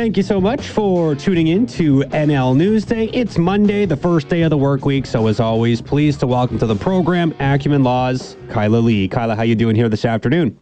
Thank you so much for tuning in to NL Newsday. It's Monday, the first day of the work week. So as always, pleased to welcome to the program Acumen Laws, Kyla Lee. Kyla, how you doing here this afternoon?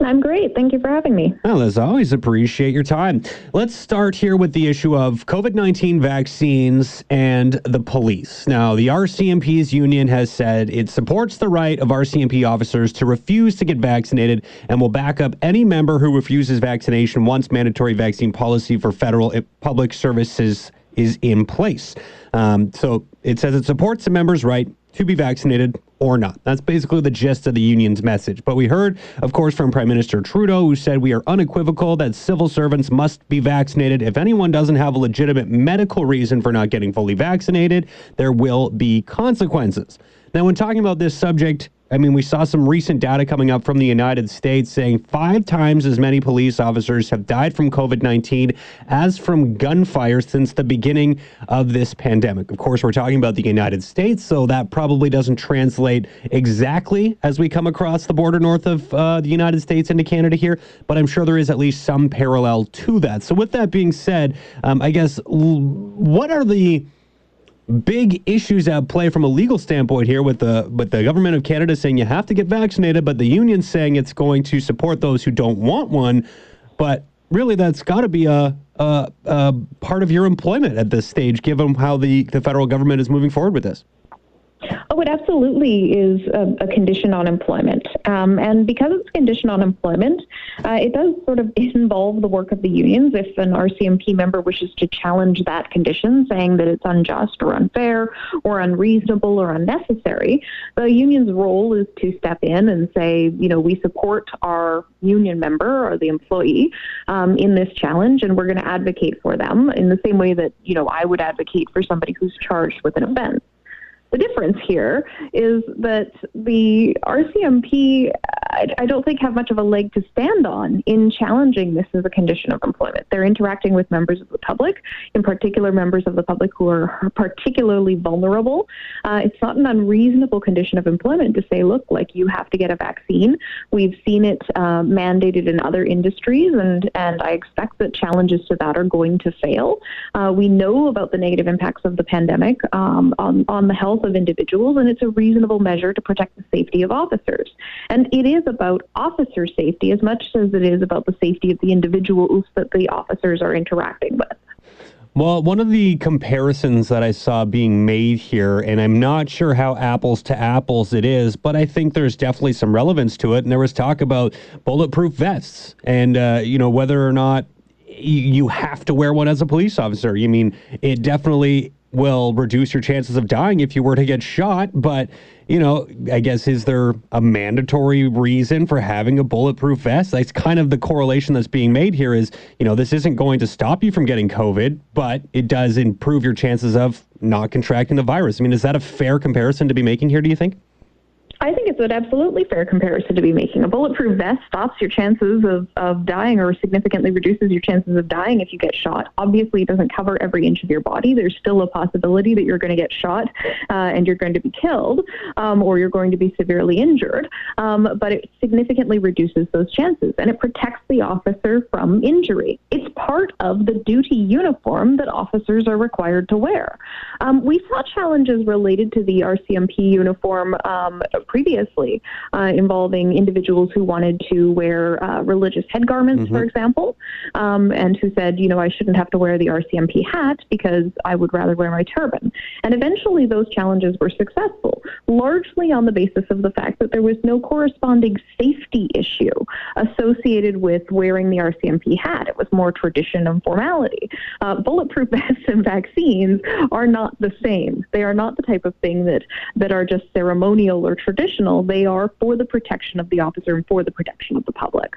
I'm great. Thank you for having me. Well, as always, appreciate your time. Let's start here with the issue of COVID 19 vaccines and the police. Now, the RCMP's union has said it supports the right of RCMP officers to refuse to get vaccinated and will back up any member who refuses vaccination once mandatory vaccine policy for federal eh, public services is in place. Um, so it says it supports the members' right to be vaccinated or not. That's basically the gist of the union's message. But we heard, of course, from Prime Minister Trudeau, who said we are unequivocal that civil servants must be vaccinated. If anyone doesn't have a legitimate medical reason for not getting fully vaccinated, there will be consequences. Now, when talking about this subject, I mean, we saw some recent data coming up from the United States saying five times as many police officers have died from COVID 19 as from gunfire since the beginning of this pandemic. Of course, we're talking about the United States, so that probably doesn't translate exactly as we come across the border north of uh, the United States into Canada here, but I'm sure there is at least some parallel to that. So, with that being said, um, I guess what are the big issues at play from a legal standpoint here with the with the government of Canada saying you have to get vaccinated, but the union saying it's going to support those who don't want one. But really, that's got to be a, a, a part of your employment at this stage, given how the, the federal government is moving forward with this. It absolutely is a, a condition on employment. Um, and because it's a condition on employment, uh, it does sort of involve the work of the unions. If an RCMP member wishes to challenge that condition, saying that it's unjust or unfair or unreasonable or unnecessary, the union's role is to step in and say, you know, we support our union member or the employee um, in this challenge, and we're going to advocate for them in the same way that, you know, I would advocate for somebody who's charged with an offense. The difference here is that the RCMP, I, I, don't think, have much of a leg to stand on in challenging this as a condition of employment. They're interacting with members of the public, in particular, members of the public who are particularly vulnerable. Uh, it's not an unreasonable condition of employment to say, look, like you have to get a vaccine. We've seen it uh, mandated in other industries, and, and I expect that challenges to that are going to fail. Uh, we know about the negative impacts of the pandemic um, on, on the health of individuals, and it's a reasonable measure to protect the safety of officers. And it is about officer safety as much as it is about the safety of the individuals that the officers are interacting with. Well, one of the comparisons that I saw being made here, and I'm not sure how apples to apples it is, but I think there's definitely some relevance to it. And there was talk about bulletproof vests and, uh, you know, whether or not you have to wear one as a police officer. You mean it definitely will reduce your chances of dying if you were to get shot. But, you know, I guess is there a mandatory reason for having a bulletproof vest? That's kind of the correlation that's being made here is, you know, this isn't going to stop you from getting COVID, but it does improve your chances of not contracting the virus. I mean, is that a fair comparison to be making here, do you think? I think it's an absolutely fair comparison to be making. A bulletproof vest stops your chances of, of dying or significantly reduces your chances of dying if you get shot. Obviously, it doesn't cover every inch of your body. There's still a possibility that you're going to get shot uh, and you're going to be killed um, or you're going to be severely injured. Um, but it significantly reduces those chances and it protects the officer from injury. It's part of the duty uniform that officers are required to wear. Um, we saw challenges related to the RCMP uniform um, previously uh, involving individuals who wanted to wear uh, religious head garments, mm-hmm. for example, um, and who said, you know, I shouldn't have to wear the RCMP hat because I would rather wear my turban. And eventually those challenges were successful, largely on the basis of the fact that there was no corresponding safety issue associated with wearing the RCMP hat. It was more tradition and formality. Uh, bulletproof vests and vaccines are not the same. They are not the type of thing that, that are just ceremonial or traditional traditional, they are for the protection of the officer and for the protection of the public.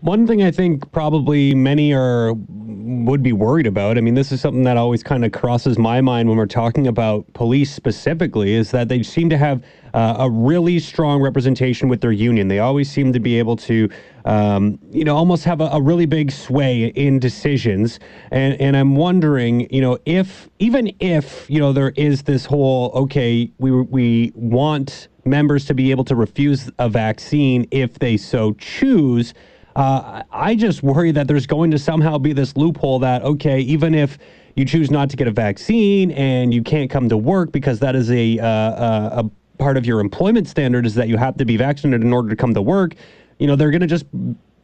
One thing I think probably many are would be worried about. I mean, this is something that always kind of crosses my mind when we're talking about police specifically. Is that they seem to have uh, a really strong representation with their union. They always seem to be able to, um, you know, almost have a, a, really big sway in decisions. And and I'm wondering, you know, if even if you know there is this whole okay, we we want members to be able to refuse a vaccine if they so choose. Uh, I just worry that there's going to somehow be this loophole that, okay, even if you choose not to get a vaccine and you can't come to work because that is a, uh, uh a part of your employment standard is that you have to be vaccinated in order to come to work, you know, they're going to just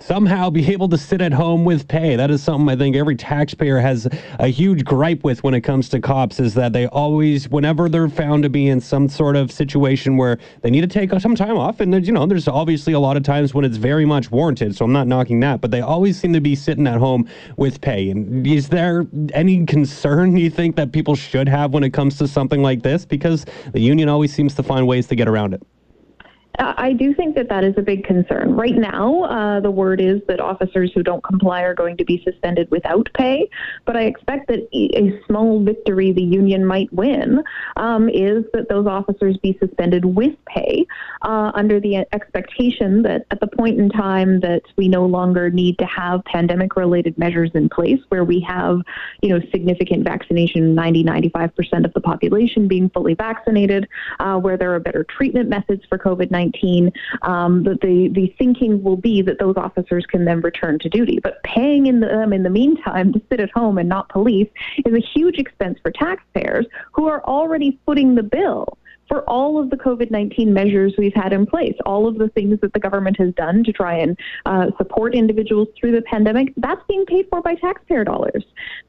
somehow be able to sit at home with pay. That is something I think every taxpayer has a huge gripe with when it comes to cops is that they always, whenever they're found to be in some sort of situation where they need to take some time off, and there's, you know, there's obviously a lot of times when it's very much warranted, so I'm not knocking that, but they always seem to be sitting at home with pay. And is there any concern you think that people should have when it comes to something like this? Because the union always seems to find ways to get around it. I do think that that is a big concern. Right now, uh, the word is that officers who don't comply are going to be suspended without pay. But I expect that a small victory the union might win um, is that those officers be suspended with pay uh, under the expectation that at the point in time that we no longer need to have pandemic related measures in place where we have, you know, significant vaccination, 90, 95% of the population being fully vaccinated, uh, where there are better treatment methods for COVID 19 um, that the, the thinking will be that those officers can then return to duty. But paying in them in the meantime to sit at home and not police is a huge expense for taxpayers who are already footing the bill for all of the COVID 19 measures we've had in place, all of the things that the government has done to try and uh, support individuals through the pandemic, that's being paid for by taxpayer dollars.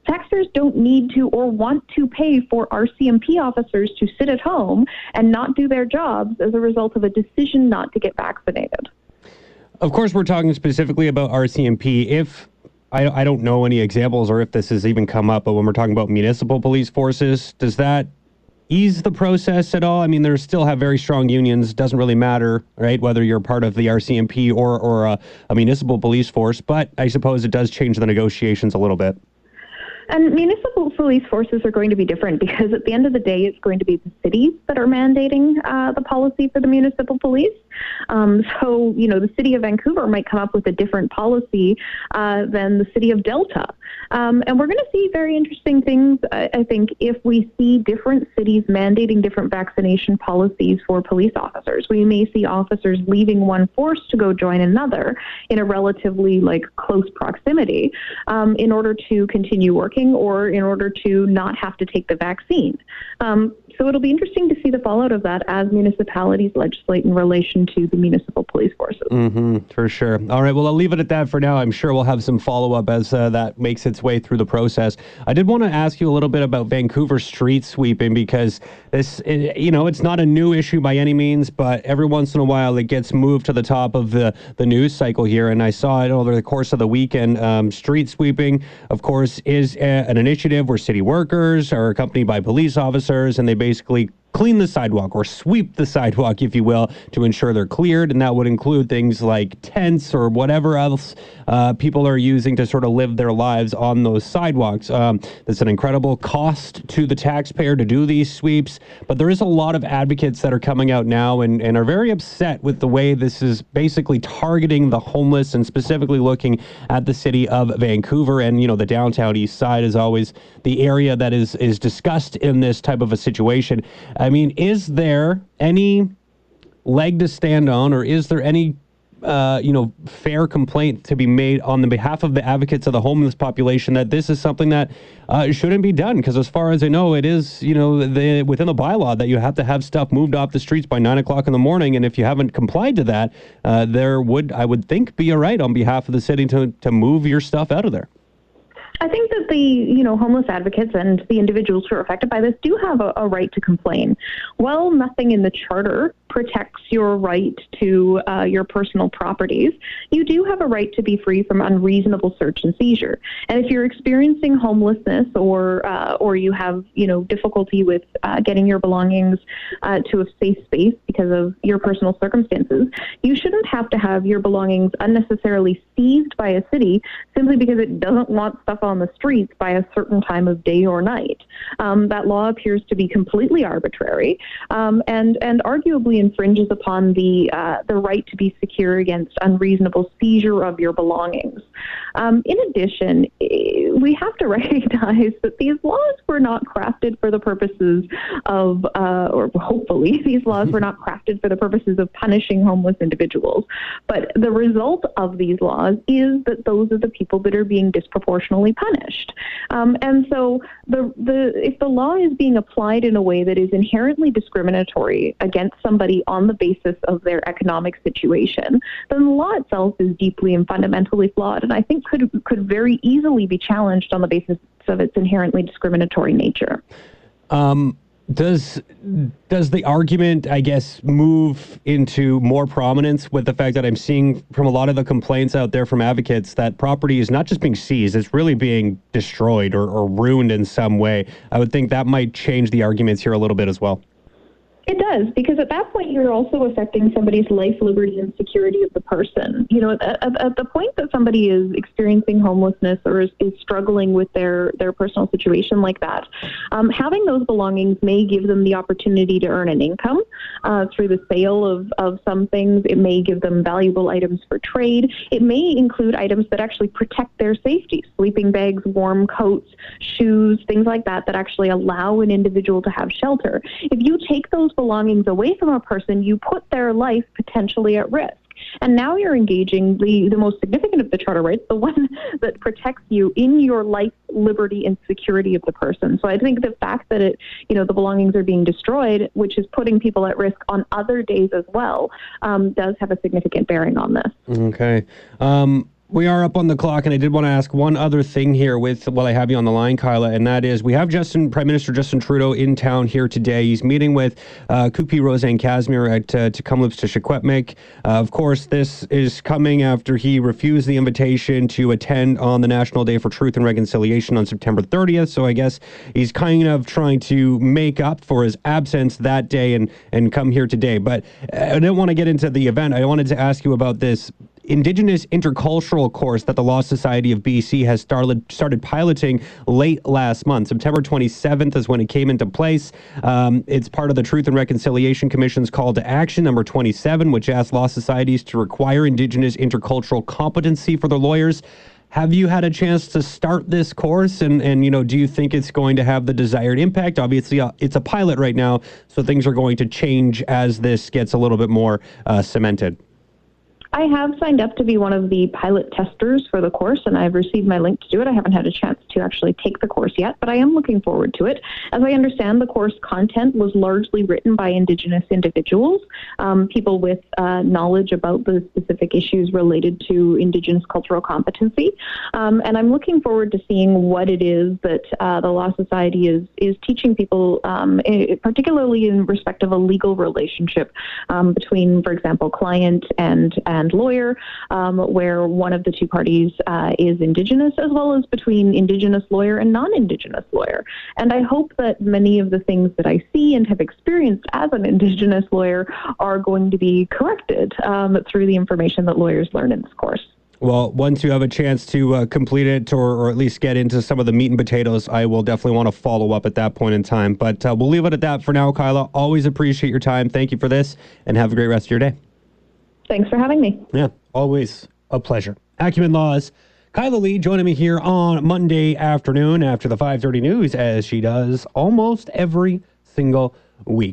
Taxpayers don't need to or want to pay for RCMP officers to sit at home and not do their jobs as a result of a decision not to get vaccinated. Of course, we're talking specifically about RCMP. If I, I don't know any examples or if this has even come up, but when we're talking about municipal police forces, does that ease the process at all? I mean, there still have very strong unions. Doesn't really matter, right? Whether you're part of the RCMP or or a, a municipal police force, but I suppose it does change the negotiations a little bit. And municipal police forces are going to be different because at the end of the day, it's going to be the cities that are mandating uh, the policy for the municipal police. Um, so, you know, the city of Vancouver might come up with a different policy uh, than the city of Delta. Um, and we're going to see very interesting things, I, I think, if we see different cities mandating different vaccination policies for police officers. We may see officers leaving one force to go join another in a relatively like close proximity um, in order to continue working or in order to not have to take the vaccine. Um, so it'll be interesting to see the fallout of that as municipalities legislate in relation to the municipal police forces. Mm-hmm, for sure. All right. Well, I'll leave it at that for now. I'm sure we'll have some follow up as uh, that makes its way through the process. I did want to ask you a little bit about Vancouver street sweeping because this, you know, it's not a new issue by any means, but every once in a while it gets moved to the top of the, the news cycle here. And I saw it over the course of the weekend. Um, street sweeping, of course, is a, an initiative where city workers are accompanied by police officers and they basically clean the sidewalk or sweep the sidewalk, if you will, to ensure they're cleared. And that would include things like tents or whatever else uh, people are using to sort of live their lives on those sidewalks. Um, there's an incredible cost to the taxpayer to do these sweeps, but there is a lot of advocates that are coming out now and, and are very upset with the way this is basically targeting the homeless and specifically looking at the city of Vancouver. And, you know, the downtown east side is always the area that is, is discussed in this type of a situation. I mean, is there any leg to stand on, or is there any uh, you know, fair complaint to be made on the behalf of the advocates of the homeless population that this is something that uh, shouldn't be done. Because as far as I know, it is, you know, the, within the bylaw that you have to have stuff moved off the streets by nine o'clock in the morning. And if you haven't complied to that, uh, there would, I would think, be a right on behalf of the city to, to move your stuff out of there. I think that the you know homeless advocates and the individuals who are affected by this do have a, a right to complain. Well, nothing in the charter protects your right to uh, your personal properties, you do have a right to be free from unreasonable search and seizure. And if you're experiencing homelessness or uh, or you have you know difficulty with uh, getting your belongings uh, to a safe space because of your personal circumstances, you shouldn't have to have your belongings unnecessarily seized by a city simply because it doesn't want stuff on the streets by a certain time of day or night. Um, that law appears to be completely arbitrary um, and and arguably infringes upon the uh, the right to be secure against unreasonable seizure of your belongings. Um, in addition, eh, we have to recognize that these laws were not crafted for the purposes of, uh, or hopefully, these laws were not crafted for the purposes of punishing homeless individuals. But the result of these laws is that those are the people that are being disproportionately punished. Um, and so, the the if the law is being applied in a way that is inherently discriminatory against somebody on the basis of their economic situation, then the law itself is deeply and fundamentally flawed, and I think could could very easily be challenged on the basis of its inherently discriminatory nature. Um, does does the argument, I guess, move into more prominence with the fact that I'm seeing from a lot of the complaints out there from advocates that property is not just being seized; it's really being destroyed or, or ruined in some way. I would think that might change the arguments here a little bit as well. It does, because at that point you're also affecting somebody's life, liberty, and security of the person. You know, at, at, the point that somebody is experiencing homelessness or is, is struggling with their, their personal situation like that, um, having those belongings may give them the opportunity to earn an income uh, through the sale of, of some things. It may give them valuable items for trade. It may include items that actually protect their safety, sleeping bags, warm coats, shoes, things like that, that actually allow an individual to have shelter. If you take those belongings away from a person, you put their life potentially at risk. And now you're engaging the, the most significant of the charter rights, the one that protects you in your life, liberty, and security of the person. So I think the fact that it, you know, the belongings are being destroyed, which is putting people at risk on other days as well, um, does have a significant bearing on this. Okay. Um, we are up on the clock, and I did want to ask one other thing here with while I have you on the line, Kyla, and that is we have Justin, Prime Minister Justin Trudeau in town here today. He's meeting with uh, Kúkpi7 Rosanne Casimir at uh, Tk'emlúps te Secwépemc. Uh, of course, this is coming after he refused the invitation to attend on the National Day for Truth and Reconciliation on September 30th. So I guess he's kind of trying to make up for his absence that day and and come here today. But I didn't want to get into the event. I wanted to ask you about this Indigenous intercultural course that the Law Society of BC has started started piloting late last month. September 27th is when it came into place. Um, it's part of the Truth and Reconciliation Commission's call to action, number 27, which asks law societies to require Indigenous intercultural competency for their lawyers. Have you had a chance to start this course, and and you know, do you think it's going to have the desired impact? Obviously, uh, it's a pilot right now, so things are going to change as this gets a little bit more uh, cemented. I have signed up to be one of the pilot testers for the course, and I've received my link to do it. I haven't had a chance to actually take the course yet, but I am looking forward to it. As I understand, the course content was largely written by Indigenous individuals, um, people with uh, knowledge about the specific issues related to Indigenous cultural competency. Um, and I'm looking forward to seeing what it is that uh, the Law Society is is teaching people, um, particularly in respect of a legal relationship um, between, for example, client and and and lawyer, um, where one of the two parties uh, is Indigenous, as well as between Indigenous lawyer and non Indigenous lawyer. And I hope that many of the things that I see and have experienced as an Indigenous lawyer are going to be corrected um, through the information that lawyers learn in this course. Well, once you have a chance to uh, complete it or, or, at least get into some of the meat and potatoes, I will definitely want to follow up at that point in time. But uh, we'll leave it at that for now, Kyla. Always appreciate your time. Thank you for this and have a great rest of your day. Thanks for having me. Yeah, always a pleasure. Acumen Laws. Kyla Lee joining me here on Monday afternoon after the 5:30 news, as she does almost every single week.